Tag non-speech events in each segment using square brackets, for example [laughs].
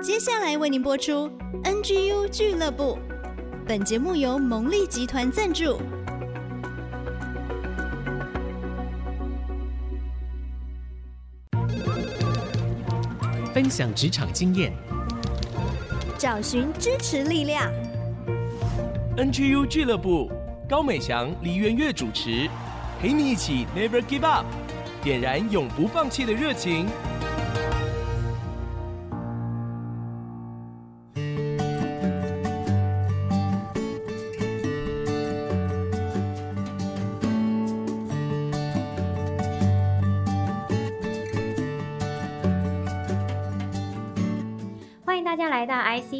接下来为您播出 NGU 俱乐部。本节目由蒙利集团赞助，分享职场经验，找寻支持力量。NGU 俱乐部，高美祥、黎元月主持，陪你一起 Never Give Up，点燃永不放弃的热情。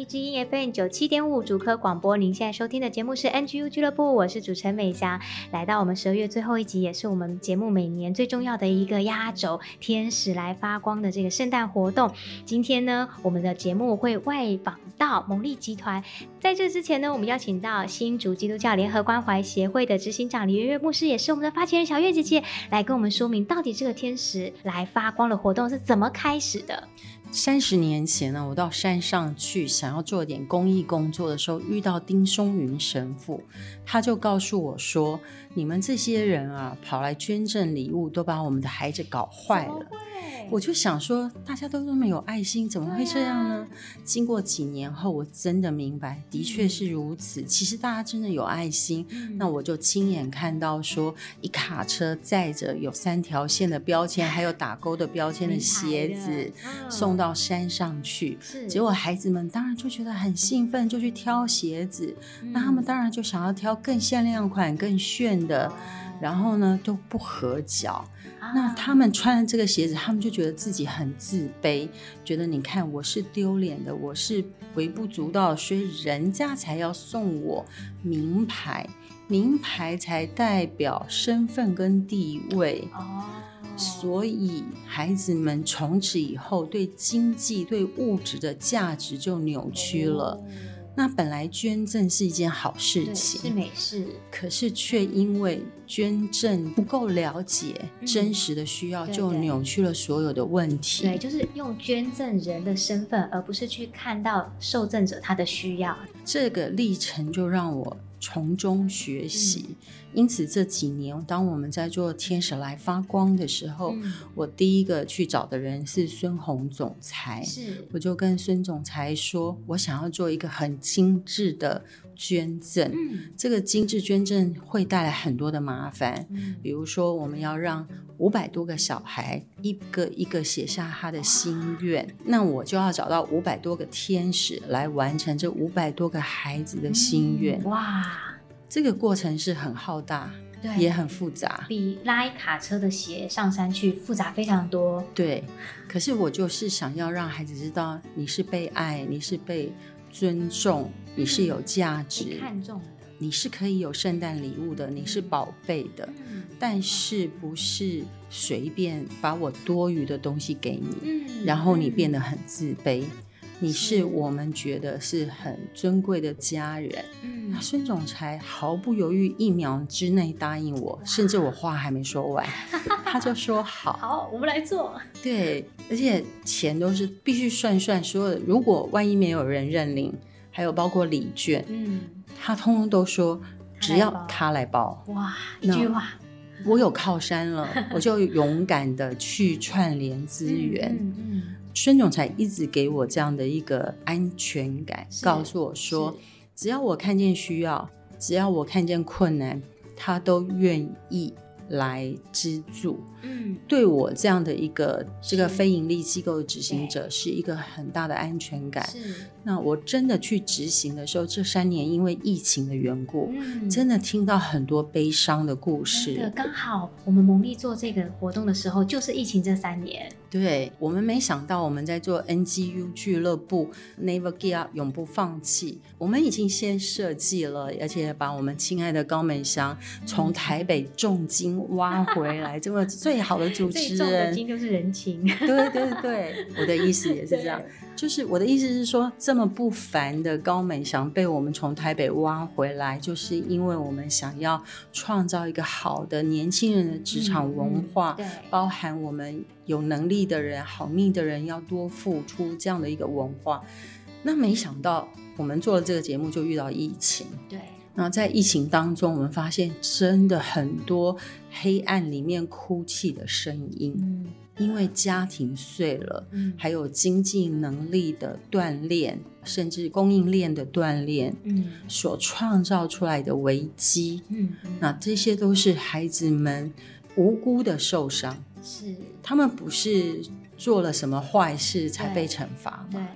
知音 FM 九七点五主科广播，您现在收听的节目是 NGU 俱乐部，我是主持人美霞。来到我们十二月最后一集，也是我们节目每年最重要的一个压轴——天使来发光的这个圣诞活动。今天呢，我们的节目会外访到蒙利集团。在这之前呢，我们邀请到新竹基督教联合关怀协会的执行长李月月牧师，也是我们的发起人小月姐姐，来跟我们说明到底这个天使来发光的活动是怎么开始的。三十年前呢，我到山上去想要做点公益工作的时候，遇到丁松云神父，他就告诉我说：“你们这些人啊，跑来捐赠礼物，都把我们的孩子搞坏了。”我就想说，大家都那么有爱心，怎么会这样呢？啊、经过几年后，我真的明白，的确是如此。嗯、其实大家真的有爱心。嗯、那我就亲眼看到，说一卡车载着有三条线的标签，还有打勾的标签的鞋子，送到山上去。是结果孩子们当然就觉得很兴奋，就去挑鞋子。嗯、那他们当然就想要挑更限量款、更炫的，哦、然后呢都不合脚。那他们穿了这个鞋子，他们就觉得自己很自卑，觉得你看我是丢脸的，我是微不足道，所以人家才要送我名牌，名牌才代表身份跟地位。哦，所以孩子们从此以后对经济、对物质的价值就扭曲了。那本来捐赠是一件好事情，是美事，可是却因为捐赠不够了解真实的需要，就扭曲了所有的问题。对，就是用捐赠人的身份，而不是去看到受赠者他的需要。这个历程就让我。从中学习，嗯、因此这几年，当我们在做天使来发光的时候，嗯、我第一个去找的人是孙红总裁。是，我就跟孙总裁说，我想要做一个很精致的捐赠。嗯、这个精致捐赠会带来很多的麻烦，嗯、比如说我们要让五百多个小孩一个一个写下他的心愿，那我就要找到五百多个天使来完成这五百多个孩子的心愿。嗯、哇！这个过程是很浩大，对，也很复杂，比拉一卡车的鞋上山去复杂非常多。对，可是我就是想要让孩子知道，你是被爱，你是被尊重，你是有价值，嗯、看重的，你是可以有圣诞礼物的，你是宝贝的，嗯、但是不是随便把我多余的东西给你，嗯、然后你变得很自卑。你是我们觉得是很尊贵的家人。嗯，那孙总裁毫不犹豫，一秒之内答应我，甚至我话还没说完，[laughs] 他就说好。好，我们来做。对，而且钱都是必须算算所有的，如果万一没有人认领，还有包括礼券，嗯，他通通都说只要他来包。哇，一句话，我有靠山了，我就勇敢的去串联资 [laughs] 源。嗯。嗯孙总裁一直给我这样的一个安全感，告诉我说，只要我看见需要，只要我看见困难，他都愿意来资助。嗯，对我这样的一个这个非盈利机构的执行者，是一个很大的安全感。是，那我真的去执行的时候，这三年因为疫情的缘故，嗯，真的听到很多悲伤的故事。对，刚好我们蒙利做这个活动的时候，就是疫情这三年。对，我们没想到，我们在做 NGU 俱乐部，Never Give Up，永不放弃。我们已经先设计了，而且把我们亲爱的高美祥从台北重金金挖回来，[laughs] 这么最好的主持人，最重的金就是人情。[laughs] 对对对，我的意思也是这样，就是我的意思是说，这么不凡的高美祥被我们从台北挖回来，就是因为我们想要创造一个好的年轻人的职场文化，包含我们有能力的人、好命的人要多付出这样的一个文化。那没想到我们做了这个节目就遇到疫情，对。那在疫情当中，我们发现真的很多黑暗里面哭泣的声音，嗯，因为家庭碎了，嗯，还有经济能力的锻炼，甚至供应链的锻炼，嗯，所创造出来的危机，嗯，那这些都是孩子们无辜的受伤，是。他们不是做了什么坏事才被惩罚吗？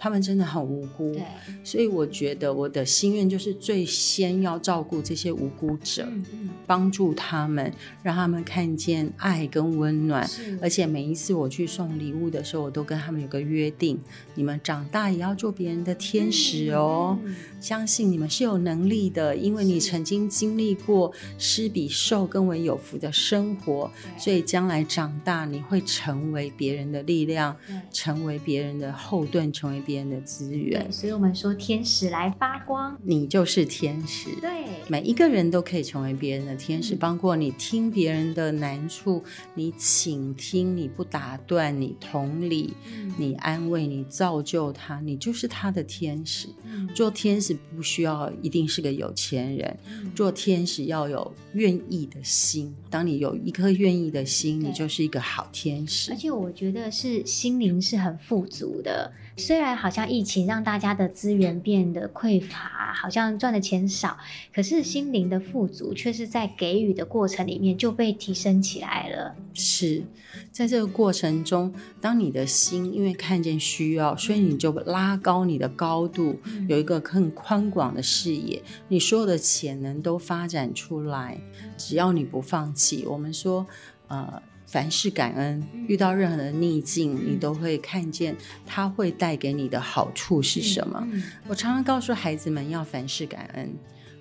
对。他们真的很无辜，所以我觉得我的心愿就是最先要照顾这些无辜者，嗯嗯、帮助他们，让他们看见爱跟温暖。而且每一次我去送礼物的时候，我都跟他们有个约定：你们长大也要做别人的天使哦。相信你们是有能力的，因为你曾经经历过施比受更为有福的生活，所以将来长大你会成为别人的力量，成为别人的后盾，成为。别人的资源，所以我们说天使来发光，你就是天使。对，每一个人都可以成为别人的天使，嗯、包括你听别人的难处，你倾听，你不打断，你同理，嗯、你安慰，你造就他，你就是他的天使。嗯、做天使不需要一定是个有钱人，嗯、做天使要有愿意的心。当你有一颗愿意的心，你就是一个好天使。而且我觉得是心灵是很富足的。虽然好像疫情让大家的资源变得匮乏，好像赚的钱少，可是心灵的富足却是在给予的过程里面就被提升起来了。是在这个过程中，当你的心因为看见需要，所以你就拉高你的高度，有一个更宽广的视野，你所有的潜能都发展出来。只要你不放弃，我们说，呃。凡事感恩，遇到任何的逆境，嗯、你都会看见它会带给你的好处是什么。我常常告诉孩子们要凡事感恩，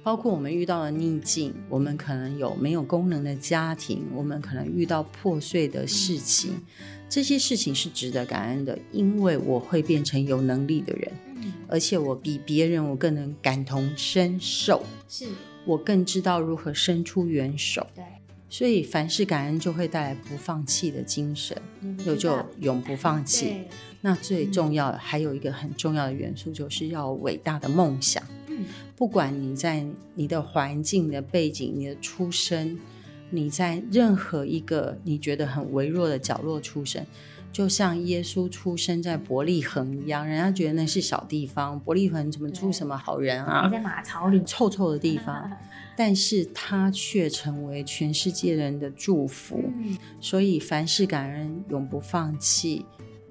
包括我们遇到的逆境，我们可能有没有功能的家庭，我们可能遇到破碎的事情，嗯、这些事情是值得感恩的，因为我会变成有能力的人，嗯、而且我比别人我更能感同身受，是我更知道如何伸出援手。对。所以凡事感恩就会带来不放弃的精神，有、嗯、就永不放弃。那最重要的、嗯、还有一个很重要的元素，就是要伟大的梦想。嗯，不管你在你的环境、你的背景、你的出身，你在任何一个你觉得很微弱的角落出生，就像耶稣出生在伯利恒一样，人家觉得那是小地方，伯利恒怎么出什么好人啊？你在马槽里，臭臭的地方。[laughs] 但是它却成为全世界人的祝福，嗯、所以凡事感恩，永不放弃，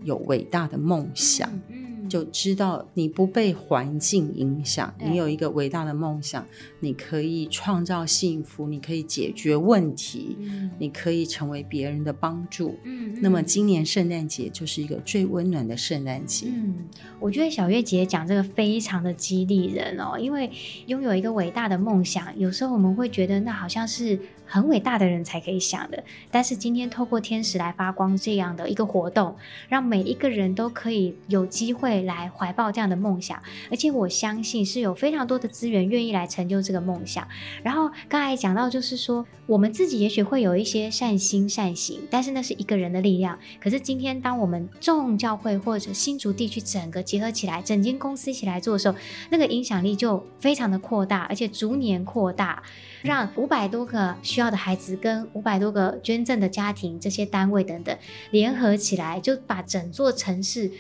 有伟大的梦想。嗯嗯就知道你不被环境影响，你有一个伟大的梦想，你可以创造幸福，你可以解决问题，嗯、你可以成为别人的帮助。嗯，嗯，那么今年圣诞节就是一个最温暖的圣诞节。嗯，我觉得小月姐讲这个非常的激励人哦，因为拥有一个伟大的梦想，有时候我们会觉得那好像是。很伟大的人才可以想的，但是今天透过天使来发光这样的一个活动，让每一个人都可以有机会来怀抱这样的梦想，而且我相信是有非常多的资源愿意来成就这个梦想。然后刚才讲到，就是说我们自己也许会有一些善心善行，但是那是一个人的力量。可是今天当我们众教会或者新竹地区整个结合起来，整间公司一起来做的时候，那个影响力就非常的扩大，而且逐年扩大。让五百多个需要的孩子跟五百多个捐赠的家庭，这些单位等等联合起来，就把整座城市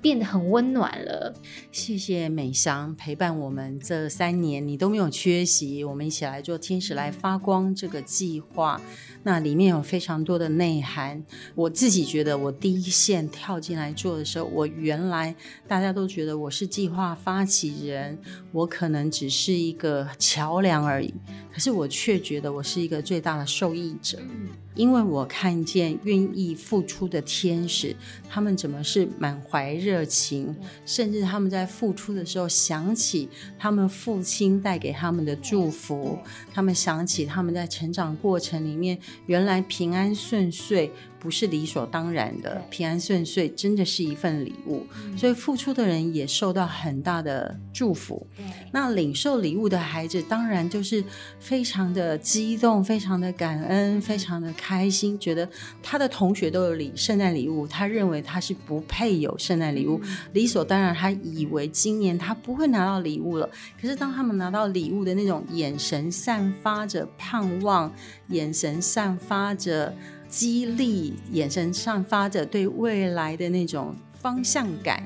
变得很温暖了。谢谢美祥陪伴我们这三年，你都没有缺席，我们一起来做“天使来发光”这个计划。那里面有非常多的内涵。我自己觉得，我第一线跳进来做的时候，我原来大家都觉得我是计划发起人，我可能只是一个桥梁而已。可是我却觉得我是一个最大的受益者，因为我看见愿意付出的天使，他们怎么是满怀热情，甚至他们在付出的时候想起他们父亲带给他们的祝福，他们想起他们在成长过程里面原来平安顺遂。不是理所当然的，平安顺遂真的是一份礼物，嗯，所以付出的人也受到很大的祝福。那领受礼物的孩子当然就是非常的激动，非常的感恩，非常的开心，觉得他的同学都有礼圣诞礼物，他认为他是不配有圣诞礼物，嗯，理所当然，他以为今年他不会拿到礼物了。可是当他们拿到礼物的那种眼神散发着盼望，眼神散发着。激励，眼神散发着对未来的那种方向感。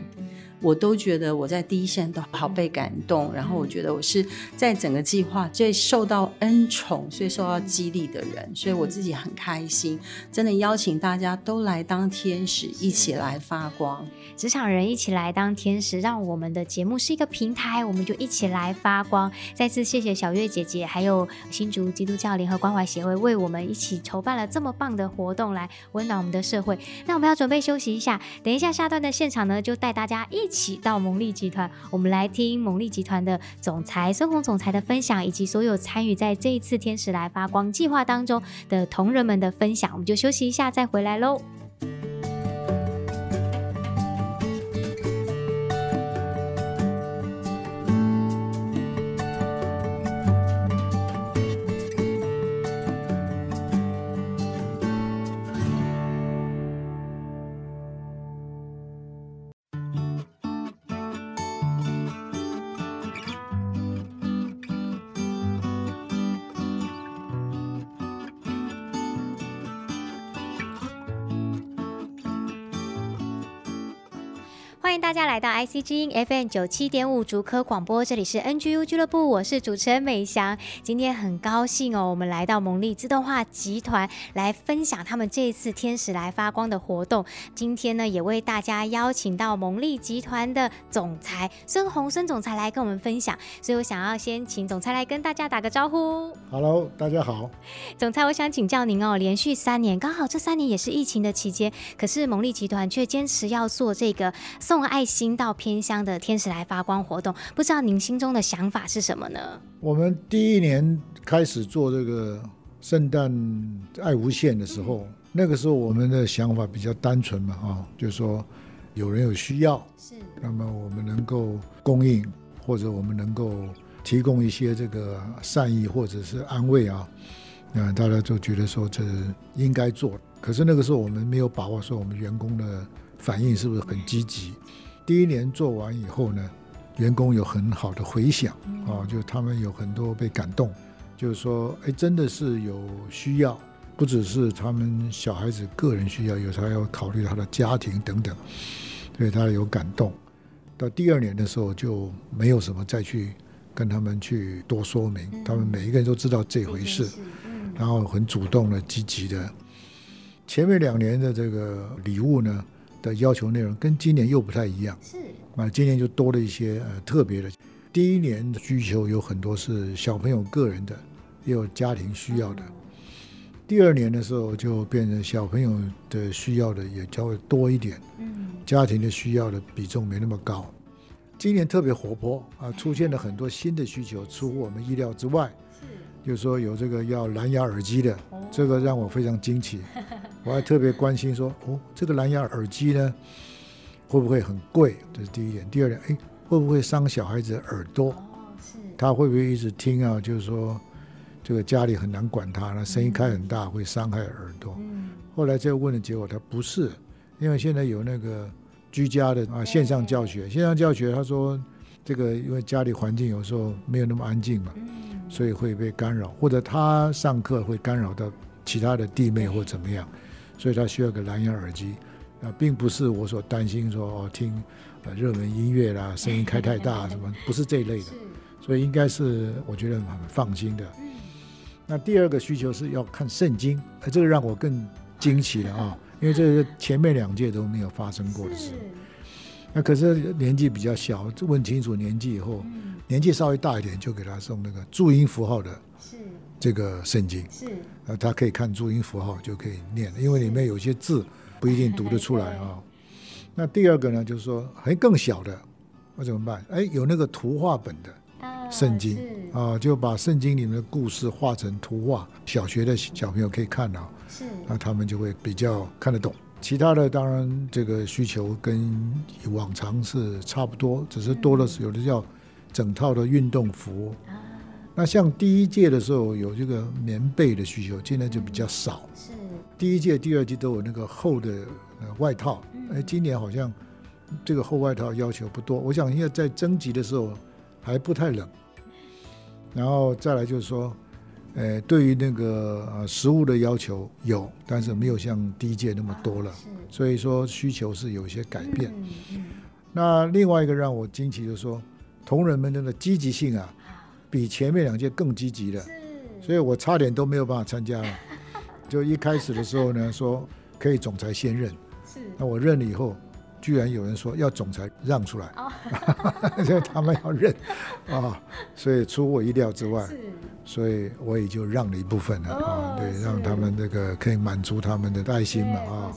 我都觉得我在第一线都好被感动，然后我觉得我是在整个计划最受到恩宠、最受到激励的人，所以我自己很开心。真的邀请大家都来当天使，一起来发光。职场人一起来当天使，让我们的节目是一个平台，我们就一起来发光。再次谢谢小月姐姐，还有新竹基督教联合关怀协会为我们一起筹办了这么棒的活动，来温暖我们的社会。那我们要准备休息一下，等一下下段的现场呢，就带大家一。一起到蒙利集团，我们来听蒙利集团的总裁孙红总裁的分享，以及所有参与在这一次天使来发光计划当中的同仁们的分享。我们就休息一下，再回来喽。来到 IC 之音 FM 九七点五竹科广播，这里是 NGU 俱乐部，我是主持人美翔。今天很高兴哦，我们来到蒙利自动化集团来分享他们这一次天使来发光的活动。今天呢，也为大家邀请到蒙利集团的总裁孙宏孙总裁来跟我们分享。所以我想要先请总裁来跟大家打个招呼。Hello，大家好。总裁，我想请教您哦，连续三年，刚好这三年也是疫情的期间，可是蒙利集团却坚持要做这个送。爱心到偏乡的天使来发光活动，不知道您心中的想法是什么呢？我们第一年开始做这个圣诞爱无限的时候，那个时候我们的想法比较单纯嘛，啊，就是说有人有需要，是，那么我们能够供应，或者我们能够提供一些这个善意或者是安慰啊，那大家就觉得说这应该做。可是那个时候我们没有把握说我们员工的。反应是不是很积极？第一年做完以后呢，员工有很好的回响啊，就他们有很多被感动，就是说，哎，真的是有需要，不只是他们小孩子个人需要，有时候要考虑他的家庭等等，所以他有感动。到第二年的时候就没有什么再去跟他们去多说明，他们每一个人都知道这回事，然后很主动的、积极的。前面两年的这个礼物呢，的要求内容跟今年又不太一样，是啊，今年就多了一些呃特别的。第一年的需求有很多是小朋友个人的，也有家庭需要的。第二年的时候就变成小朋友的需要的也较为多一点，嗯，家庭的需要的比重没那么高。今年特别活泼啊，出现了很多新的需求，出乎我们意料之外。就是说有这个要蓝牙耳机的，这个让我非常惊奇。[laughs] 我还特别关心说，哦，这个蓝牙耳机呢，会不会很贵？这是第一点。第二点，哎，会不会伤小孩子的耳朵？他会不会一直听啊？就是说，这个家里很难管他，那声音开很大，会伤害耳朵。后来这个问的结果，他不是，因为现在有那个居家的啊线上教学，线上教学，他说这个因为家里环境有时候没有那么安静嘛。所以会被干扰，或者他上课会干扰到其他的弟妹或怎么样，所以他需要个蓝牙耳机，啊，并不是我所担心说哦听呃热门音乐啦，声音开太大什么，[laughs] 不是这一类的，所以应该是我觉得很放心的。那第二个需求是要看圣经，这个让我更惊奇了啊，因为这个前面两届都没有发生过的事。那可是年纪比较小，问清楚年纪以后。年纪稍微大一点，就给他送那个注音符号的，是这个圣经，是呃，他可以看注音符号就可以念，因为里面有些字不一定读得出来啊。[laughs] 那第二个呢，就是说还更小的，那怎么办？哎，有那个图画本的圣经啊，就把圣经里面的故事画成图画，小学的小朋友可以看到，是，那他们就会比较看得懂。其他的当然这个需求跟往常是差不多，只是多了是有的叫整套的运动服。那像第一届的时候有这个棉被的需求，现在就比较少。是，第一届、第二届都有那个厚的外套。哎，今年好像这个厚外套要求不多。我想因为在征集的时候还不太冷。然后再来就是说，呃，对于那个呃食物的要求有，但是没有像第一届那么多了。所以说需求是有一些改变。那另外一个让我惊奇就是说，同仁们的积极性啊。比前面两届更积极的，所以我差点都没有办法参加了。[laughs] 就一开始的时候呢，说可以总裁先认，那我认了以后，居然有人说要总裁让出来，[laughs] 所以他们要认。[laughs] 啊，所以出我意料之外，所以我也就让了一部分了。啊，对，让他们那个可以满足他们的爱心嘛啊，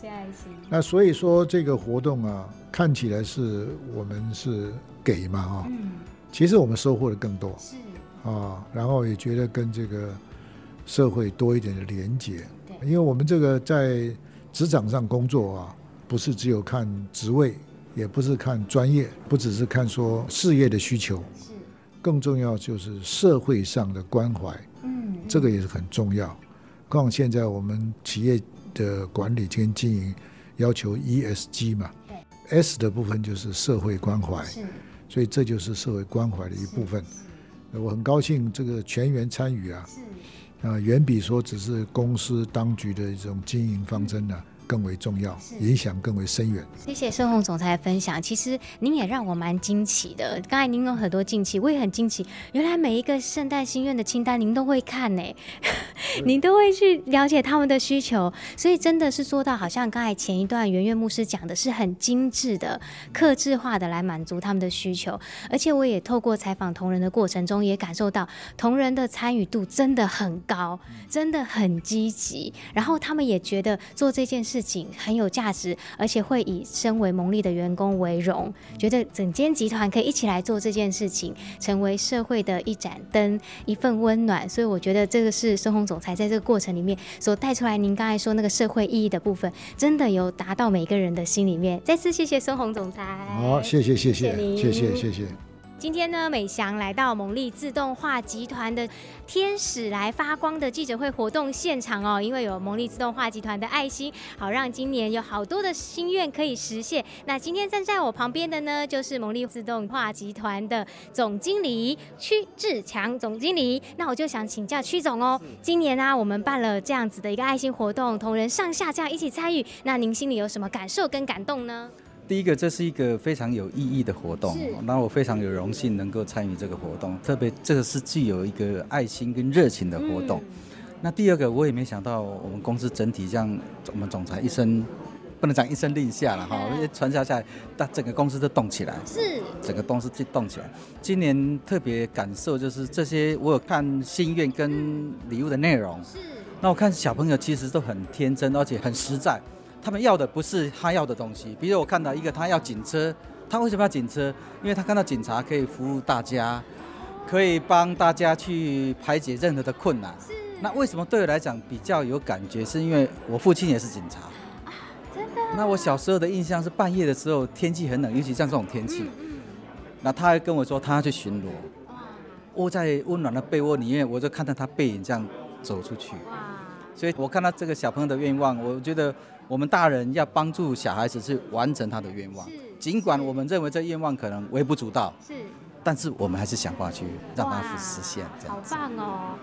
那所以说这个活动啊，看起来是我们是给嘛啊，其实我们收获的更多。啊，然后也觉得跟这个社会多一点的连结，因为我们这个在职场上工作啊，不是只有看职位，也不是看专业，不只是看说事业的需求，更重要就是社会上的关怀，嗯，这个也是很重要。况现在我们企业的管理跟经营要求 ESG 嘛，S 的部分就是社会关怀，所以这就是社会关怀的一部分。我很高兴这个全员参与啊，啊，远比说只是公司当局的一种经营方针呢、啊。更为重要，影响更为深远。谢谢孙宏总裁的分享。其实您也让我蛮惊奇的。刚才您有很多惊奇，我也很惊奇。原来每一个圣诞心愿的清单，您都会看呢，[laughs] 您都会去了解他们的需求。所以真的是做到，好像刚才前一段圆月牧师讲的是很精致的、克制化的来满足他们的需求。而且我也透过采访同仁的过程中，也感受到同仁的参与度真的很高，真的很积极。然后他们也觉得做这件事。事情很有价值，而且会以身为蒙利的员工为荣，觉得整间集团可以一起来做这件事情，成为社会的一盏灯，一份温暖。所以我觉得这个是孙鸿总裁在这个过程里面所带出来。您刚才说那个社会意义的部分，真的有达到每个人的心里面。再次谢谢孙鸿总裁。好，谢谢谢谢谢谢谢谢。今天呢，美翔来到蒙利自动化集团的天使来发光的记者会活动现场哦，因为有蒙利自动化集团的爱心，好让今年有好多的心愿可以实现。那今天站在我旁边的呢，就是蒙利自动化集团的总经理屈志强总经理。那我就想请教屈总哦，今年呢、啊，我们办了这样子的一个爱心活动，同仁上下这样一起参与，那您心里有什么感受跟感动呢？第一个，这是一个非常有意义的活动，那我非常有荣幸能够参与这个活动，特别这个是具有一个爱心跟热情的活动。那第二个，我也没想到我们公司整体这样，我们总裁一声不能讲一声令下了哈，因为传下下来，但整个公司都动起来，是整个公司就动起来。今年特别感受就是这些，我有看心愿跟礼物的内容，是那我看小朋友其实都很天真，而且很实在。他们要的不是他要的东西，比如我看到一个，他要警车，他为什么要警车？因为他看到警察可以服务大家，可以帮大家去排解任何的困难。那为什么对我来讲比较有感觉？是因为我父亲也是警察。啊，真的。那我小时候的印象是半夜的时候天气很冷，尤其像这种天气。那他还跟我说他要去巡逻，窝在温暖的被窝里面，我就看到他背影这样走出去。哇。所以我看到这个小朋友的愿望，我觉得。我们大人要帮助小孩子去完成他的愿望，尽管我们认为这愿望可能微不足道，是，但是我们还是想办法去让他实现。这样好棒哦！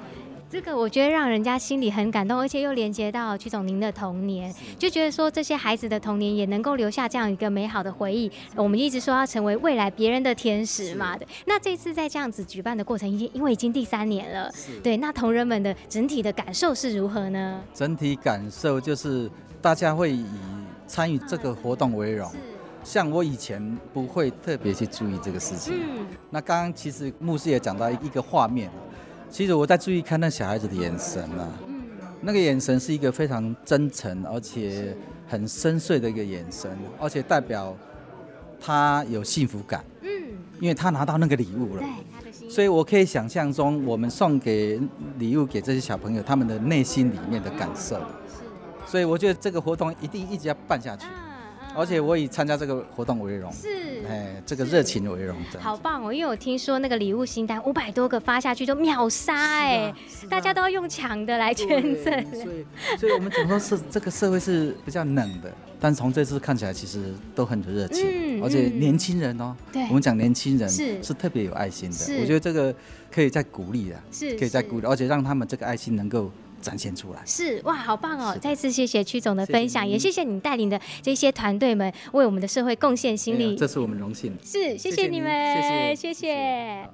这个我觉得让人家心里很感动，而且又连接到曲总您的童年，就觉得说这些孩子的童年也能够留下这样一个美好的回忆。我们一直说要成为未来别人的天使嘛对。那这次在这样子举办的过程，已经因为已经第三年了，对，那同仁们的整体的感受是如何呢？整体感受就是。大家会以参与这个活动为荣，像我以前不会特别去注意这个事情。那刚刚其实牧师也讲到一个画面，其实我在注意看那小孩子的眼神啊，那个眼神是一个非常真诚而且很深邃的一个眼神，而且代表他有幸福感。嗯，因为他拿到那个礼物了。所以我可以想象中，我们送给礼物给这些小朋友，他们的内心里面的感受。是。所以我觉得这个活动一定一直要办下去。而且我以参加这个活动为荣，是，哎，这个热情为荣，好棒哦！因为我听说那个礼物清单五百多个发下去都秒杀，哎、啊，大家都要用抢的来捐赠。所以，所以我们总说是这个社会是比较冷的，但从这次看起来，其实都很热情，嗯、而且年轻人哦，对，我们讲年轻人是。是特别有爱心的，我觉得这个可以再鼓励的，是可以再鼓励，而且让他们这个爱心能够。展现出来是哇，好棒哦！再次谢谢曲总的分享，谢谢也谢谢你带领的这些团队们为我们的社会贡献心力，这是我们荣幸。是，谢谢你们，谢谢谢谢。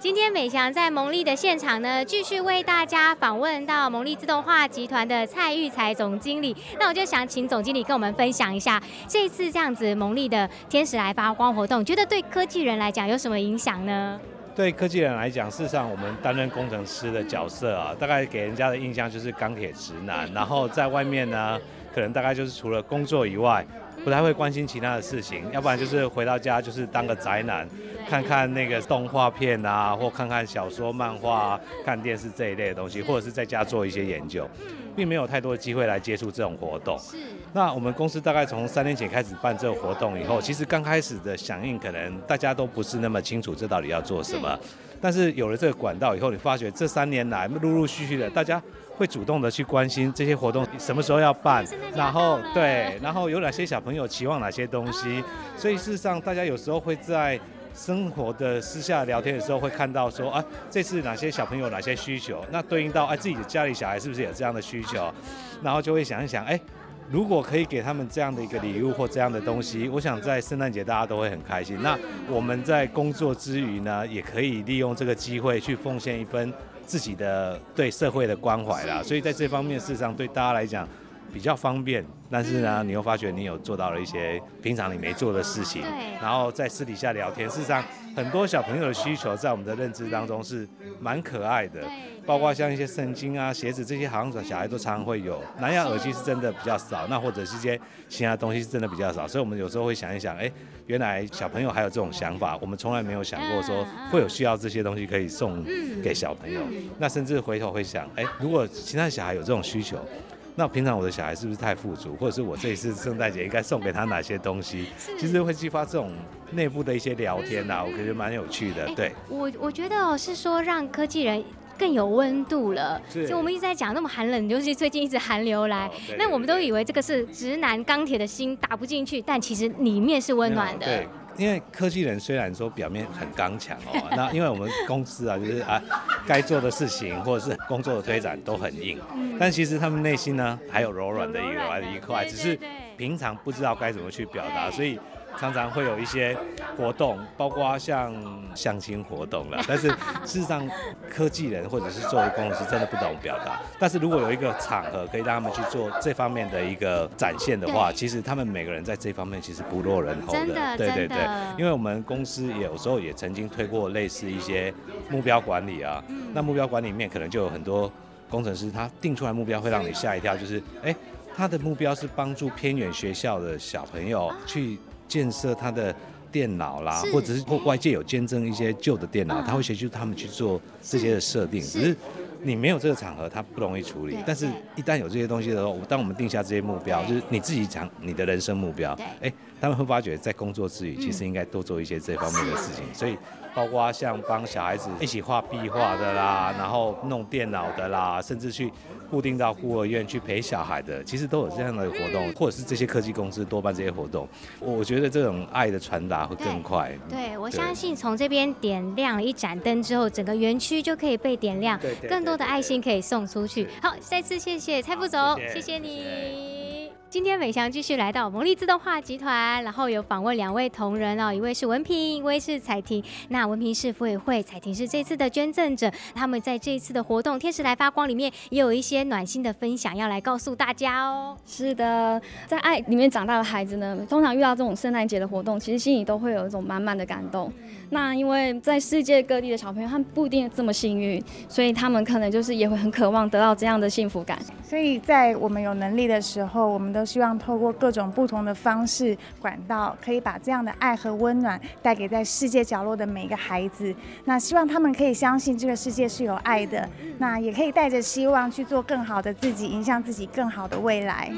今天美翔在蒙利的现场呢，继续为大家访问到蒙利自动化集团的蔡育才总经理。那我就想请总经理跟我们分享一下，这次这样子蒙利的天使来发光活动，觉得对科技人来讲有什么影响呢？对科技人来讲，事实上我们担任工程师的角色啊，大概给人家的印象就是钢铁直男，然后在外面呢，可能大概就是除了工作以外，不太会关心其他的事情，要不然就是回到家就是当个宅男，看看那个动画片啊，或看看小说、漫画、看电视这一类的东西，或者是在家做一些研究。并没有太多的机会来接触这种活动。是。那我们公司大概从三年前开始办这个活动以后，其实刚开始的响应可能大家都不是那么清楚这到底要做什么。但是有了这个管道以后，你发觉这三年来陆陆续续的，大家会主动的去关心这些活动什么时候要办，然后对，然后有哪些小朋友期望哪些东西。所以事实上，大家有时候会在。生活的私下聊天的时候，会看到说，啊，这次哪些小朋友哪些需求，那对应到哎自己的家里小孩是不是有这样的需求，然后就会想一想，哎，如果可以给他们这样的一个礼物或这样的东西，我想在圣诞节大家都会很开心。那我们在工作之余呢，也可以利用这个机会去奉献一份自己的对社会的关怀啦。所以在这方面，事实上对大家来讲。比较方便，但是呢，你又发觉你有做到了一些平常你没做的事情，然后在私底下聊天。事实上，很多小朋友的需求在我们的认知当中是蛮可爱的，包括像一些圣经啊、鞋子这些，好像小孩都常常会有。蓝牙耳机是真的比较少，那或者是一些其他东西是真的比较少，所以我们有时候会想一想，哎，原来小朋友还有这种想法，我们从来没有想过说会有需要这些东西可以送给小朋友。那甚至回头会想，哎，如果其他小孩有这种需求。那平常我的小孩是不是太富足，或者是我这一次圣诞节应该送给他哪些东西？其实会激发这种内部的一些聊天呐、啊，我觉得蛮有趣的。对，我我觉得哦，是说让科技人更有温度了。就我们一直在讲那么寒冷，尤其最近一直寒流来，那我们都以为这个是直男钢铁的心打不进去，但其实里面是温暖的。对。因为科技人虽然说表面很刚强哦，[laughs] 那因为我们公司啊，就是啊，该做的事情或者是工作的推展都很硬，但其实他们内心呢还有柔软的一个一块，只是平常不知道该怎么去表达，所以。常常会有一些活动，包括像相亲活动了。[laughs] 但是事实上，科技人或者是作为工程师真的不懂表达。但是如果有一个场合可以让他们去做这方面的一个展现的话，其实他们每个人在这方面其实不落人后的。对对对。因为我们公司也有时候也曾经推过类似一些目标管理啊。那目标管理里面可能就有很多工程师，他定出来目标会让你吓一跳，就是哎，他的目标是帮助偏远学校的小朋友去。建设他的电脑啦，或者是或外界有捐赠一些旧的电脑，他会协助他们去做这些的设定。只是你没有这个场合，他不容易处理。但是，一旦有这些东西的时候，当我们定下这些目标，就是你自己讲你的人生目标，哎，他们会发觉在工作之余，其实应该多做一些这方面的事情。所以。包括像帮小孩子一起画壁画的啦，然后弄电脑的啦，甚至去固定到孤儿院去陪小孩的，其实都有这样的活动，或者是这些科技公司多办这些活动。我觉得这种爱的传达会更快。对，对，我相信从这边点亮一盏灯之后，整个园区就可以被点亮，更多的爱心可以送出去。好，再次谢谢蔡副总，谢谢你。今天美翔继续来到蒙利自动化集团，然后有访问两位同仁哦，一位是文平，一位是彩婷。那文平是福委会，彩婷是这次的捐赠者。他们在这一次的活动“天使来发光”里面也有一些暖心的分享要来告诉大家哦。是的，在爱里面长大的孩子呢，通常遇到这种圣诞节的活动，其实心里都会有一种满满的感动。那因为在世界各地的小朋友，他们不一定这么幸运，所以他们可能就是也会很渴望得到这样的幸福感。所以在我们有能力的时候，我们都希望透过各种不同的方式管道，可以把这样的爱和温暖带给在世界角落的每一个孩子。那希望他们可以相信这个世界是有爱的，那也可以带着希望去做更好的自己，迎向自己更好的未来。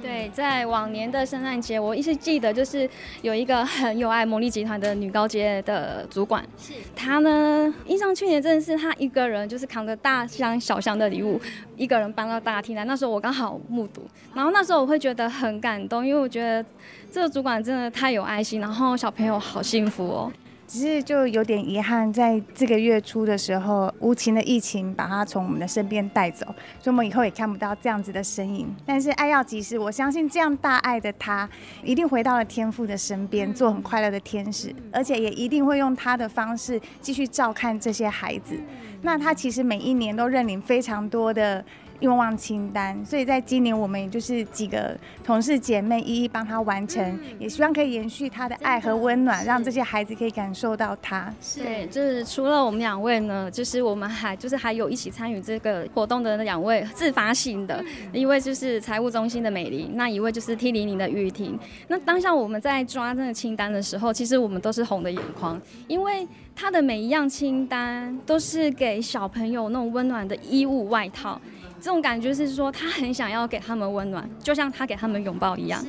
对，在往年的圣诞节，我一直记得就是有一个很有爱魔力集团的女高阶的主管，是他呢，印象去年真的是他一个人就是扛着大箱小箱的礼物，一个人搬到大厅来。那时候我刚好目睹，然后那时候我会觉得很感动，因为我觉得这个主管真的太有爱心，然后小朋友好幸福哦。只是就有点遗憾，在这个月初的时候，无情的疫情把他从我们的身边带走，所以我们以后也看不到这样子的身影。但是爱要及时，我相信这样大爱的他，一定回到了天父的身边，做很快乐的天使，而且也一定会用他的方式继续照看这些孩子。那他其实每一年都认领非常多的。愿望清单，所以在今年我们也就是几个同事姐妹一一帮他完成，嗯、也希望可以延续他的爱和温暖，让这些孩子可以感受到他。是对，就是除了我们两位呢，就是我们还就是还有一起参与这个活动的两位自发性的，一位就是财务中心的美玲，那一位就是 T 零零的玉婷。那当下我们在抓那个清单的时候，其实我们都是红的眼眶，因为他的每一样清单都是给小朋友那种温暖的衣物外套。这种感觉是说，他很想要给他们温暖，就像他给他们拥抱一样。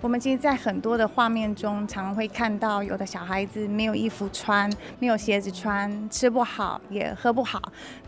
我们其实，在很多的画面中，常常会看到有的小孩子没有衣服穿，没有鞋子穿，吃不好，也喝不好。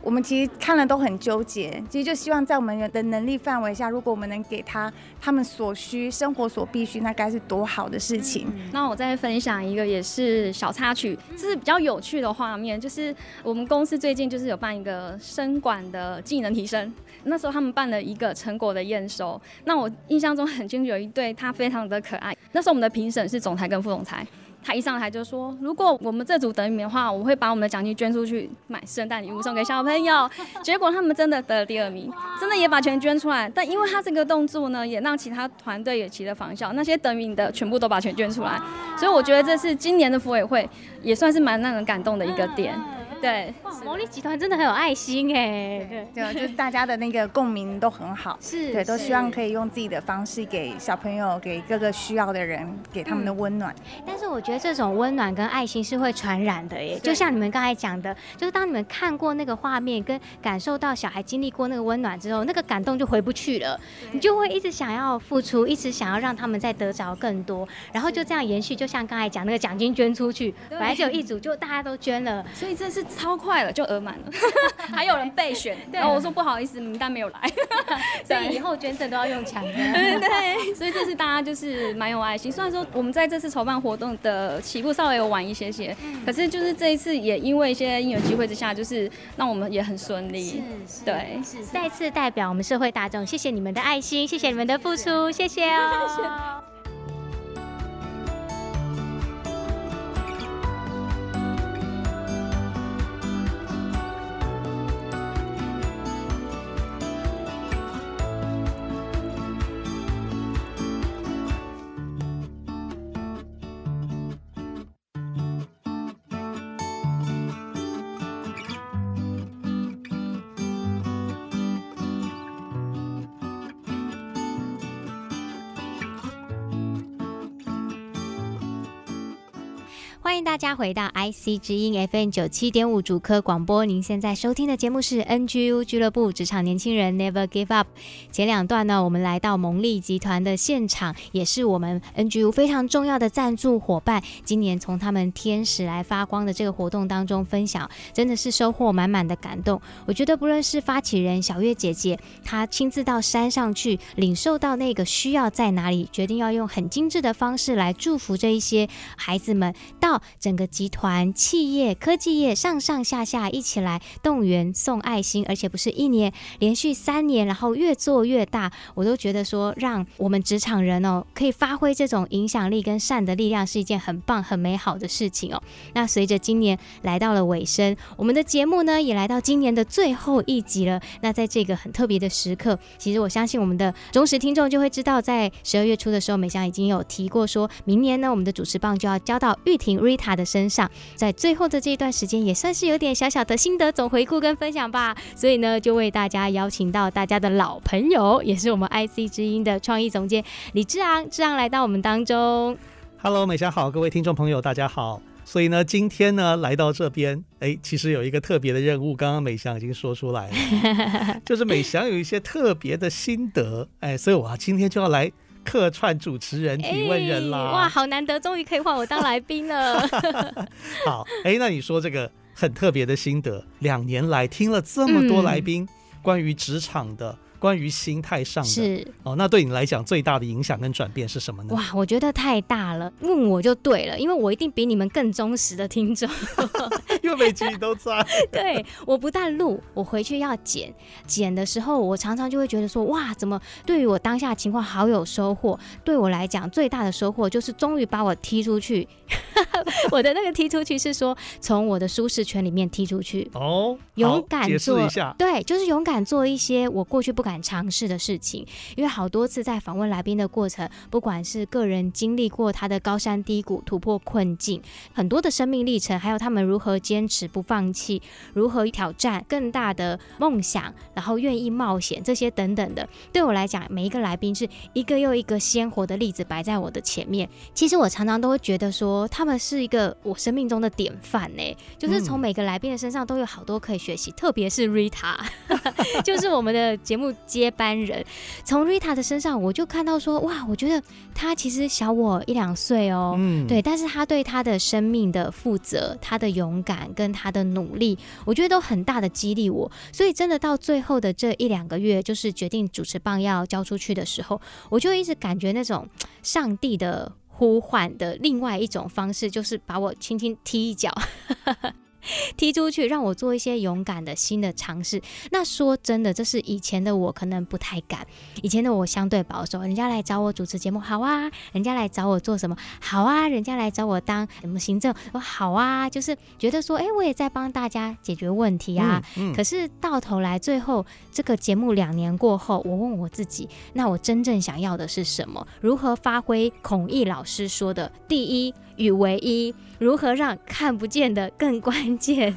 我们其实看了都很纠结。其实就希望在我们的能力范围下，如果我们能给他他们所需、生活所必须，那该是多好的事情。那我再分享一个，也是小插曲，这是比较有趣的画面，就是我们公司最近就是有办一个生管的技能提升。那时候他们办了一个成果的验收，那我印象中很清楚，有一对他非常的可爱。那时候我们的评审是总裁跟副总裁，他一上台就说，如果我们这组得名的话，我会把我们的奖金捐出去买圣诞礼物送给小朋友。结果他们真的得了第二名，真的也把钱捐出来。但因为他这个动作呢，也让其他团队也起了仿效，那些得名的全部都把钱捐出来。所以我觉得这是今年的福委会也算是蛮让人感动的一个点。对，魔力集团真的很有爱心哎，对对，[laughs] 就是大家的那个共鸣都很好，是对，都希望可以用自己的方式给小朋友，给各个需要的人，给他们的温暖。嗯。但是我觉得这种温暖跟爱心是会传染的耶，就像你们刚才讲的，就是当你们看过那个画面，跟感受到小孩经历过那个温暖之后，那个感动就回不去了，你就会一直想要付出，一直想要让他们再得着更多，然后就这样延续。就像刚才讲那个奖金捐出去，本来就有一组，就大家都捐了，所以这是。超快了，就额满了，[laughs] 还有人备选，然后我说不好意思，名单没有来，[laughs] 所以以后捐赠都要用抢的。[laughs] 对，所以这次大家就是蛮有爱心。虽然说我们在这次筹办活动的起步稍微有晚一些些，可是就是这一次也因为一些因缘机会之下，就是让我们也很顺利。是，对，是。再次代表我们社会大众，谢谢你们的爱心，谢谢你们的付出，谢谢哦。欢迎大家回到 IC 之音 FM 九七点五主科广播。您现在收听的节目是 NGU 俱乐部职场年轻人 Never Give Up。前两段呢，我们来到蒙利集团的现场，也是我们 NGU 非常重要的赞助伙伴。今年从他们天使来发光的这个活动当中分享，真的是收获满满的感动。我觉得不论是发起人小月姐姐，她亲自到山上去领受到那个需要在哪里，决定要用很精致的方式来祝福这一些孩子们到。整个集团、企业、科技业上上下下一起来动员送爱心，而且不是一年，连续三年，然后越做越大，我都觉得说，让我们职场人哦，可以发挥这种影响力跟善的力量，是一件很棒、很美好的事情哦。那随着今年来到了尾声，我们的节目呢，也来到今年的最后一集了。那在这个很特别的时刻，其实我相信我们的忠实听众就会知道，在十二月初的时候，美香已经有提过，说明年呢，我们的主持棒就要交到玉婷。宾 Rita 的身上，在最后的这一段时间，也算是有点小小的心得总回顾跟分享吧。所以呢，就为大家邀请到大家的老朋友，也是我们 [laughs] IC 之音的创意总监李志昂，志昂来到我们当中。Hello，美霞好，各位听众朋友，大家好。所以呢，今天呢来到这边，哎，其实有一个特别的任务，刚刚美翔已经说出来了，[laughs] 就是美翔有一些特别的心得，哎，所以我今天就要来客串主持人提问人啦。哇，好难得，终于可以换我当来宾了。[laughs] 好，哎，那你说这个很特别的心得，两年来听了这么多来宾关于职场的。嗯关于心态上的是哦，那对你来讲最大的影响跟转变是什么呢？哇，我觉得太大了，问我就对了，因为我一定比你们更忠实的听众，[laughs] 因为每集都在。[laughs] 对，我不但录，我回去要剪，剪的时候我常常就会觉得说，哇，怎么对于我当下的情况好有收获？对我来讲最大的收获就是终于把我踢出去。[laughs] 我的那个踢出去是说从我的舒适圈里面踢出去哦，勇敢做一下，对，就是勇敢做一些我过去不敢尝试的事情。因为好多次在访问来宾的过程，不管是个人经历过他的高山低谷、突破困境，很多的生命历程，还有他们如何坚持不放弃，如何挑战更大的梦想，然后愿意冒险这些等等的，对我来讲，每一个来宾是一个又一个鲜活的例子摆在我的前面。其实我常常都会觉得说，他们是一个我生命中的典范呢，就是从每个来宾的身上都有好多可以学习，特别是 Rita，[laughs] 就是我们的节目接班人。从 Rita 的身上，我就看到说，哇，我觉得他其实小我一两岁哦，嗯，对，但是他对他的生命的负责、他的勇敢跟他的努力，我觉得都很大的激励我。所以真的到最后的这一两个月，就是决定主持棒要交出去的时候，我就一直感觉那种上帝的。呼唤的另外一种方式，就是把我轻轻踢一脚。[laughs] 踢出去，让我做一些勇敢的新的尝试。那说真的，这是以前的我可能不太敢。以前的我相对保守，人家来找我主持节目，好啊；人家来找我做什么，好啊；人家来找我当什么行政，我好啊。就是觉得说，哎、欸，我也在帮大家解决问题啊。嗯嗯、可是到头来，最后这个节目两年过后，我问我自己，那我真正想要的是什么？如何发挥孔毅老师说的“第一与唯一”？如何让看不见的更关键？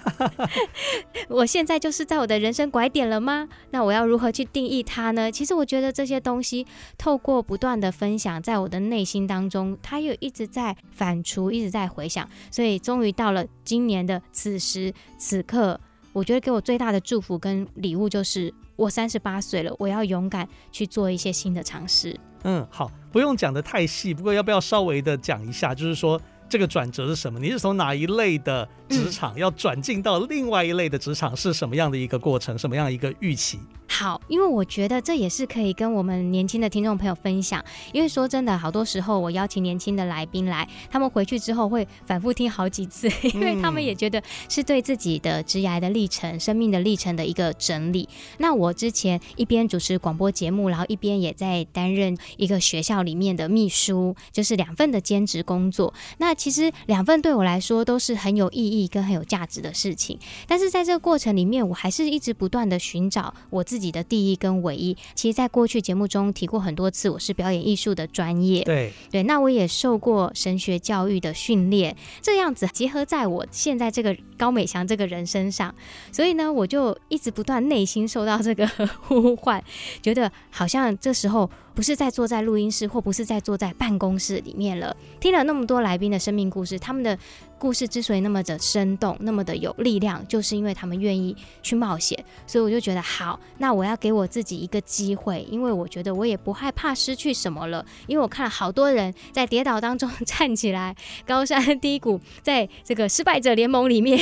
[laughs] 我现在就是在我的人生拐点了吗？那我要如何去定义它呢？其实我觉得这些东西透过不断的分享，在我的内心当中，它又一直在反刍，一直在回想。所以终于到了今年的此时此刻，我觉得给我最大的祝福跟礼物就是，我三十八岁了，我要勇敢去做一些新的尝试。嗯，好，不用讲的太细，不过要不要稍微的讲一下？就是说。这个转折是什么？你是从哪一类的职场要转进到另外一类的职场，是什么样的一个过程？什么样的一个预期？好，因为我觉得这也是可以跟我们年轻的听众朋友分享。因为说真的，好多时候我邀请年轻的来宾来，他们回去之后会反复听好几次，[laughs] 因为他们也觉得是对自己的职涯的历程、生命的历程的一个整理。那我之前一边主持广播节目，然后一边也在担任一个学校里面的秘书，就是两份的兼职工作。那其实两份对我来说都是很有意义跟很有价值的事情。但是在这个过程里面，我还是一直不断的寻找我自己。自己的第一跟唯一，其实，在过去节目中提过很多次，我是表演艺术的专业。对对，那我也受过神学教育的训练，这样子结合在我现在这个高美祥这个人身上，所以呢，我就一直不断内心受到这个呼唤，觉得好像这时候。不是在坐在录音室，或不是在坐在办公室里面了。听了那么多来宾的生命故事，他们的故事之所以那么的生动，那么的有力量，就是因为他们愿意去冒险。所以我就觉得好，那我要给我自己一个机会，因为我觉得我也不害怕失去什么了。因为我看了好多人在跌倒当中站起来，高山低谷，在这个失败者联盟里面，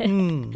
嗯，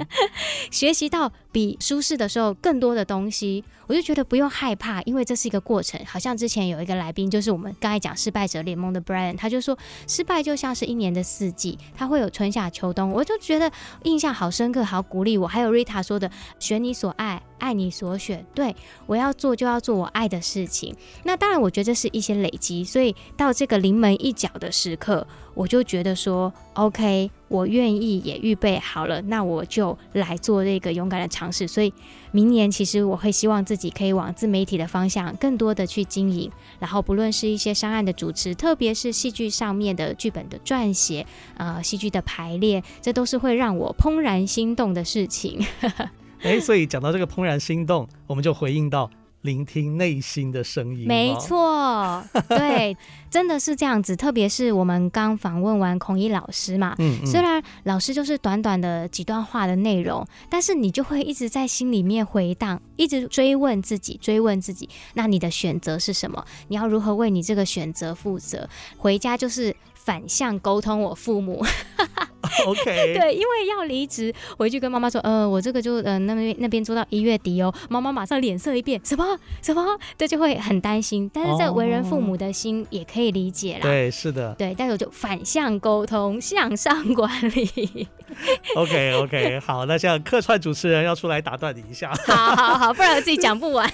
学习到比舒适的时候更多的东西。我就觉得不用害怕，因为这是一个过程。好像之前有一个来宾，就是我们刚才讲失败者联盟的 Brian，他就说失败就像是一年的四季，他会有春夏秋冬。我就觉得印象好深刻，好鼓励我。还有 Rita 说的，选你所爱，爱你所选。对，我要做就要做我爱的事情。那当然，我觉得是一些累积，所以到这个临门一脚的时刻，我就觉得说 OK。我愿意也预备好了，那我就来做这个勇敢的尝试。所以明年其实我会希望自己可以往自媒体的方向更多的去经营，然后不论是一些商案的主持，特别是戏剧上面的剧本的撰写，呃，戏剧的排列，这都是会让我怦然心动的事情。[laughs] 哎，所以讲到这个怦然心动，我们就回应到。聆听内心的声音，没错，对，真的是这样子。特别是我们刚访问完孔乙老师嘛，嗯嗯，虽然老师就是短短的几段话的内容，但是你就会一直在心里面回荡，一直追问自己，追问自己，那你的选择是什么？你要如何为你这个选择负责？回家就是。反向沟通，我父母，[laughs] OK，[laughs] 对，因为要离职，回去跟妈妈说，呃，我这个就呃那边那边做到一月底哦，妈妈马上脸色一变，什么？什么，这就会很担心。但是这为人父母的心也可以理解啦，对，是的，对，但是我就反向沟通，向上管理。[laughs] OK OK，好，那像客串主持人要出来打断你一下，好好好，不然我自己讲不完。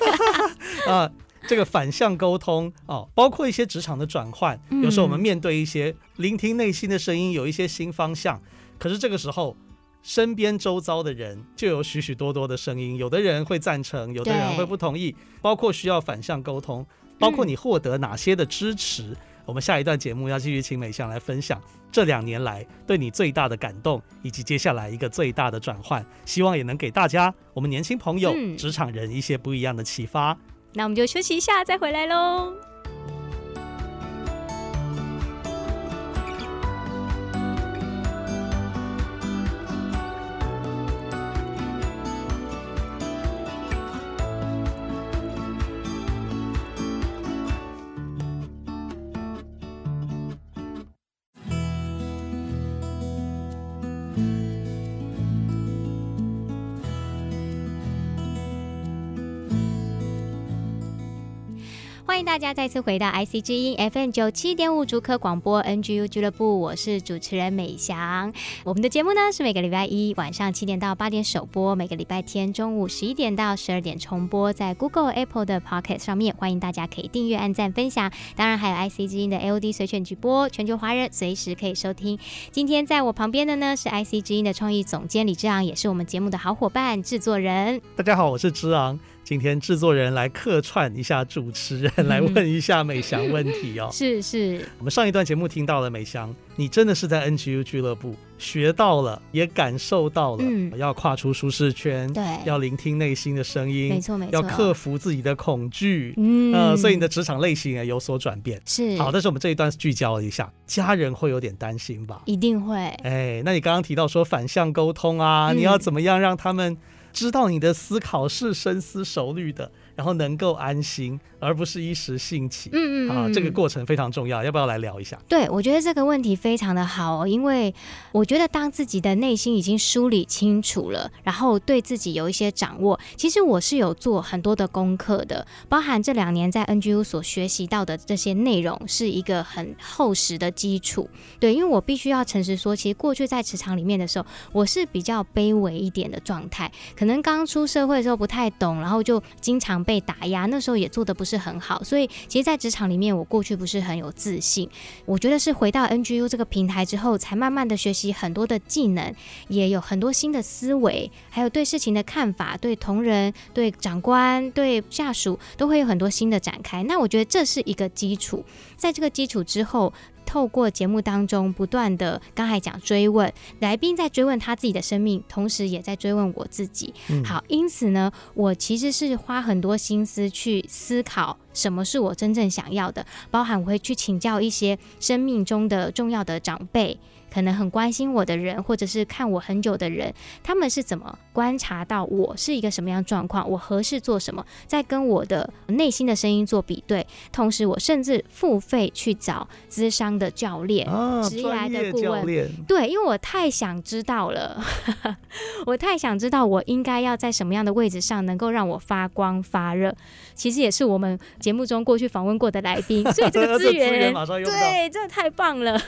啊。这个反向沟通哦，包括一些职场的转换，有时候我们面对一些聆听内心的声音，有一些新方向。可是这个时候，身边周遭的人就有许许多多的声音，有的人会赞成，有的人会不同意。包括需要反向沟通，包括你获得哪些的支持。嗯、我们下一段节目要继续请美香来分享这两年来对你最大的感动，以及接下来一个最大的转换。希望也能给大家我们年轻朋友、嗯、职场人一些不一样的启发。那我们就休息一下，再回来喽。欢迎大家再次回到 IC 之音 FM 九七点五主科广播 NGU 俱乐部，我是主持人美翔。我们的节目呢是每个礼拜一晚上七点到八点首播，每个礼拜天中午十一点到十二点重播，在 Google、Apple 的 Podcast 上面，欢迎大家可以订阅、按赞、分享。当然还有 IC 之音的 AOD 随选直播，全球华人随时可以收听。今天在我旁边的呢是 IC 之音的创意总监李志昂，也是我们节目的好伙伴、制作人。大家好，我是志昂。今天制作人来客串一下主持人，[laughs] 来问一下美翔问题哦。[laughs] 是是，我们上一段节目听到了美翔，你真的是在 NGU 俱乐部学到了，也感受到了，嗯，要跨出舒适圈，对，要聆听内心的声音，没错没错，要克服自己的恐惧，嗯，呃，所以你的职场类型也有所转变。是，好，但是我们这一段聚焦了一下，家人会有点担心吧？一定会。哎，那你刚刚提到说反向沟通啊，嗯，你要怎么样让他们？知道你的思考是深思熟虑的。然后能够安心，而不是一时兴起。嗯嗯啊，这个过程非常重要，要不要来聊一下？对，我觉得这个问题非常的好，因为我觉得当自己的内心已经梳理清楚了，然后对自己有一些掌握，其实我是有做很多的功课的，包含这两年在 NGU 所学习到的这些内容，是一个很厚实的基础。对，因为我必须要诚实说，其实过去在职场里面的时候，我是比较卑微一点的状态，可能刚出社会的时候不太懂，然后就经常被被打压，那时候也做得不是很好，所以其实，在职场里面，我过去不是很有自信。我觉得是回到 NGU 这个平台之后，才慢慢的学习很多的技能，也有很多新的思维，还有对事情的看法，对同仁、对长官、对下属，都会有很多新的展开。那我觉得这是一个基础，在这个基础之后。透过节目当中不断的，刚才讲追问，来宾在追问他自己的生命，同时也在追问我自己。嗯、好，因此呢，我其实是花很多心思去思考什么是我真正想要的，包含我会去请教一些生命中的重要的长辈。可能很关心我的人，或者是看我很久的人，他们是怎么观察到我是一个什么样状况？我合适做什么？在跟我的内心的声音做比对，同时我甚至付费去找资商的教练、职业的顾问。对，因为我太想知道了，[laughs] 我太想知道我应该要在什么样的位置上能够让我发光发热。其实也是我们节目中过去访问过的来宾，所以这个 [laughs] 资源，源马上用对，真的太棒了。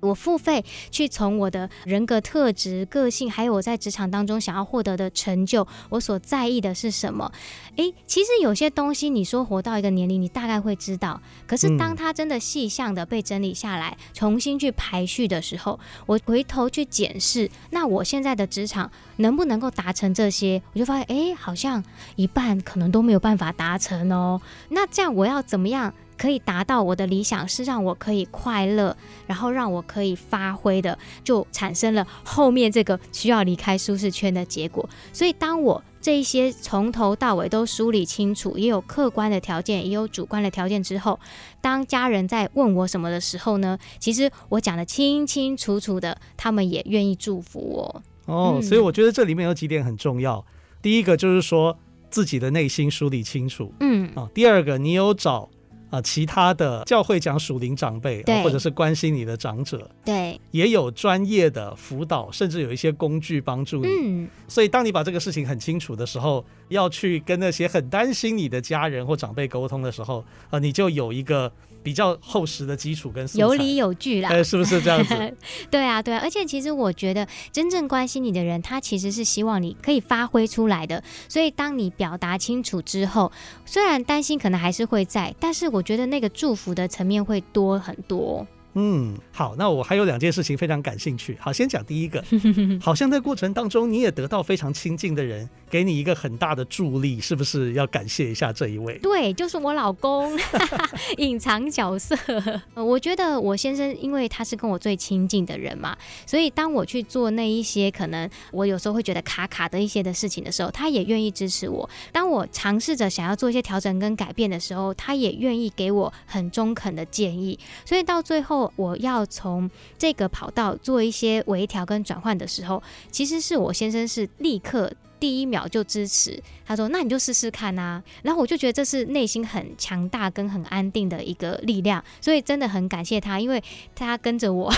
我付费去从我的人格特质、个性，还有我在职场当中想要获得的成就，我所在意的是什么？诶，其实有些东西，你说活到一个年龄，你大概会知道。可是当它真的细项的被整理下来，嗯、重新去排序的时候，我回头去检视，那我现在的职场能不能够达成这些？我就发现，诶，好像一半可能都没有办法达成哦。那这样我要怎么样可以达到我的理想，是让我可以快乐，然后让我可以发挥的，就产生了后面这个需要离开舒适圈的结果。所以当我这一些从头到尾都梳理清楚，也有客观的条件，也有主观的条件之后，当家人在问我什么的时候呢，其实我讲的清清楚楚的，他们也愿意祝福我。哦，嗯、所以我觉得这里面有几点很重要。第一个就是说自己的内心梳理清楚，嗯啊。第二个，你有找。啊，其他的教会讲属灵长辈，啊，或者是关心你的长者，对，也有专业的辅导，甚至有一些工具帮助你。嗯，所以当你把这个事情很清楚的时候，要去跟那些很担心你的家人或长辈沟通的时候，啊，你就有一个。比较厚实的基础跟，有理有据啦，哎，是不是这样子？[laughs] 对啊，对啊，而且其实我觉得真正关心你的人，他其实是希望你可以发挥出来的。所以当你表达清楚之后，虽然担心可能还是会在，但是我我觉得那个祝福的层面会多很多。嗯，好，那我还有两件事情非常感兴趣。好，先讲第一个，[laughs] 好像在过程当中你也得到非常亲近的人给你一个很大的助力，是不是要感谢一下这一位？对，就是我老公，[laughs] 隐藏角色。[laughs] 我觉得我先生因为他是跟我最亲近的人嘛，所以当我去做那一些可能我有时候会觉得卡卡的一些的事情的时候，他也愿意支持我。当我尝试着想要做一些调整跟改变的时候，他也愿意给我很中肯的建议。所以到最后。我要从这个跑道做一些微调跟转换的时候，其实是我先生是立刻第一秒就支持，他说：“那你就试试看啊。”然后我就觉得这是内心很强大跟很安定的一个力量，所以真的很感谢他，因为他跟着我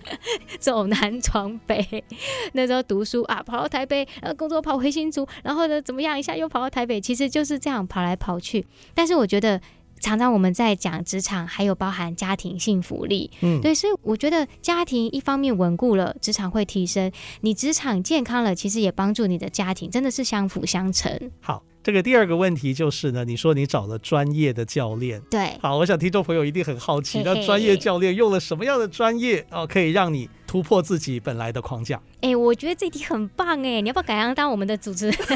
[laughs] 走南闯北，那时候读书啊，跑到台北，然后工作跑回新竹，然后呢怎么样一下又跑到台北，其实就是这样跑来跑去。但是我觉得。常常我们在讲职场，还有包含家庭幸福力，嗯，对，所以我觉得家庭一方面稳固了，职场会提升；你职场健康了，其实也帮助你的家庭，真的是相辅相成。好，这个第二个问题就是呢，你说你找了专业的教练，对，好，我想听众朋友一定很好奇，那专业教练用了什么样的专业哦，可以让你突破自己本来的框架？哎、欸，我觉得这题很棒哎，你要不要改行当我们的主持人？[laughs]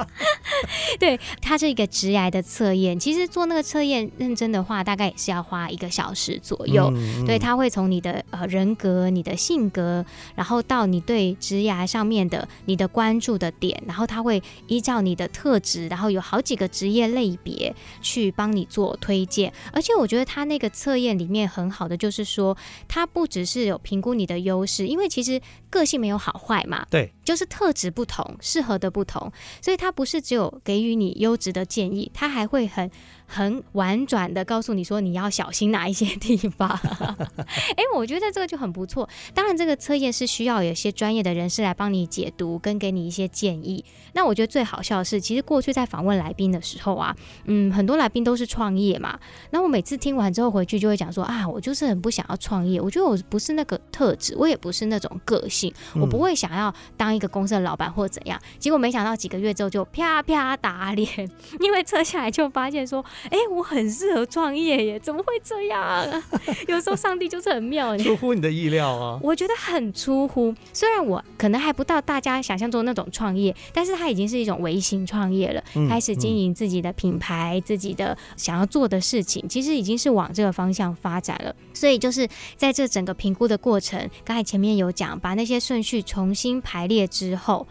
[laughs] 对，它是一个职涯的测验，其实做那个测验认真的话，大概也是要花一个小时左右。对，他会从你的呃人格、你的性格，然后到你对职涯上面的你的关注的点，然后他会依照你的特特质，然后有好几个职业类别去帮你做推荐。而且我觉得他那个测验里面很好的就是说，他不只是有评估你的优势，因为其实个性没有好坏嘛，对，就是特质不同，适合的不同，所以他不是只有给予你优质的建议，他还会很。很婉转的告诉你说，你要小心哪一些地方。哎、欸，我觉得这个就很不错。当然，这个测验是需要有些专业的人士来帮你解读，跟给你一些建议。那我觉得最好笑的是，其实过去在访问来宾的时候啊，嗯，很多来宾都是创业嘛。那我每次听完之后回去就会讲说啊，我就是很不想要创业。我觉得我不是那个特质，我也不是那种个性，我不会想要当一个公司的老板或怎样。结果没想到几个月之后就啪啪打脸，[laughs] 因为测下来就发现说。哎，我很适合创业耶！怎么会这样啊？有时候上帝就是很妙，出乎你的意料啊！我觉得很出乎，虽然我可能还不到大家想象中那种创业，但是它已经是一种微型创业了，嗯、开始经营自己的品牌，嗯、自己的想要做的事情，其实已经是往这个方向发展了。所以就是在这整个评估的过程，刚才前面有讲，把那些顺序重新排列之后，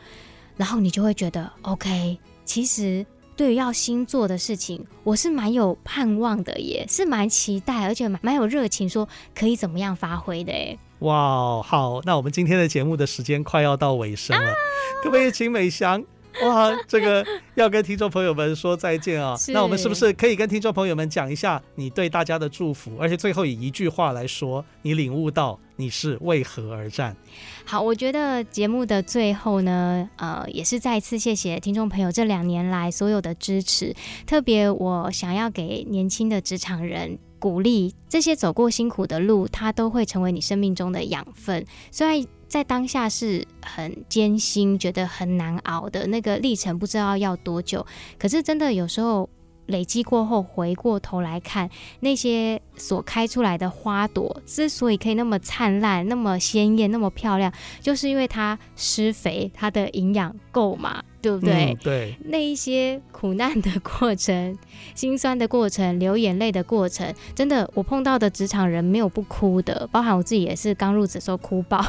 然后你就会觉得 OK，其实。对于要新做的事情，我是蛮有盼望的，也是蛮期待，而且蛮蛮有热情，说可以怎么样发挥的。哎，哇，好，那我们今天的节目的时间快要到尾声了，可不可以请美翔 [laughs] 哇，这个要跟听众朋友们说再见啊！那我们是不是可以跟听众朋友们讲一下你对大家的祝福？而且最后以一句话来说，你领悟到你是为何而战？好，我觉得节目的最后呢，呃，也是再一次谢谢听众朋友这两年来所有的支持。特别我想要给年轻的职场人鼓励，这些走过辛苦的路，它都会成为你生命中的养分。虽然在当下是很艰辛，觉得很难熬的那个历程，不知道要多久。可是真的有时候累积过后，回过头来看那些所开出来的花朵，之所以可以那么灿烂、那么鲜艳、那么漂亮，就是因为它施肥，它的营养够嘛。对不对？嗯，对，那一些苦难的过程、心酸的过程、流眼泪的过程，真的，我碰到的职场人没有不哭的，包含我自己也是刚入职时候哭爆，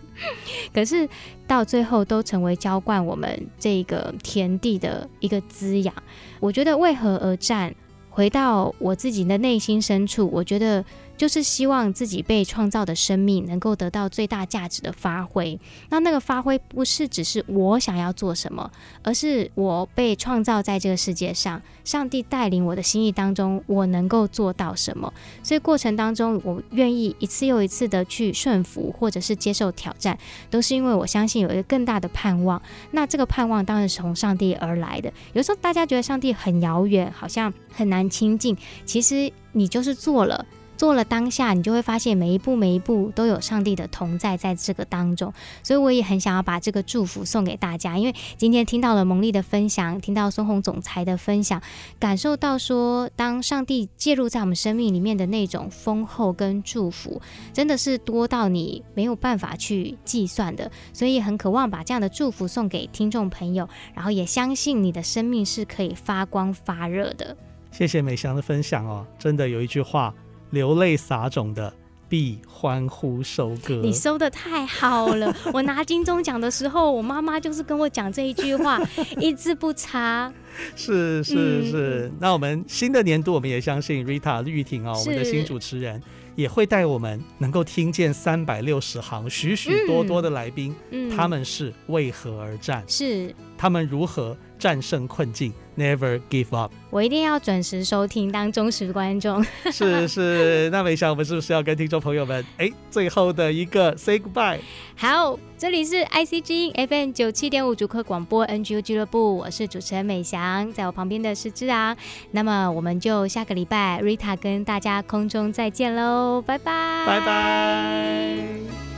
[laughs] 可是到最后都成为浇灌我们这个田地的一个滋养。我觉得为何而战？回到我自己的内心深处，我觉得。就是希望自己被创造的生命能够得到最大价值的发挥。那那个发挥不是只是我想要做什么，而是我被创造在这个世界上，上帝带领我的心意当中，我能够做到什么。所以过程当中，我愿意一次又一次的去顺服，或者是接受挑战，都是因为我相信有一个更大的盼望。那这个盼望当然是从上帝而来的。有时候大家觉得上帝很遥远，好像很难亲近，其实你就是做了。做了当下，你就会发现每一步每一步都有上帝的同在在这个当中，所以我也很想要把这个祝福送给大家。因为今天听到了蒙丽的分享，听到孙红总裁的分享，感受到说，当上帝介入在我们生命里面的那种丰厚跟祝福，真的是多到你没有办法去计算的。所以很渴望把这样的祝福送给听众朋友，然后也相信你的生命是可以发光发热的。谢谢美祥的分享哦，真的有一句话。流泪撒种的，必欢呼收割。你收的太好了！[laughs] 我拿金钟奖的时候，我妈妈就是跟我讲这一句话，一字不差。是是是、嗯，那我们新的年度，我们也相信 Rita 玉婷啊，我们的新主持人也会带我们能够听见三百六十行许许多多的来宾、嗯，他们是为何而战？是他们如何战胜困境？Never give up！我一定要准时收听，当忠实观众。是是，[laughs] 那美翔，我们是不是要跟听众朋友们，哎，最后的一个 say goodbye？好，这里是 ICG FM 九七点五主客广播 NGU 俱乐部，我是主持人美翔，在我旁边的是志昂。那么我们就下个礼拜 Rita 跟大家空中再见喽，拜拜，拜拜。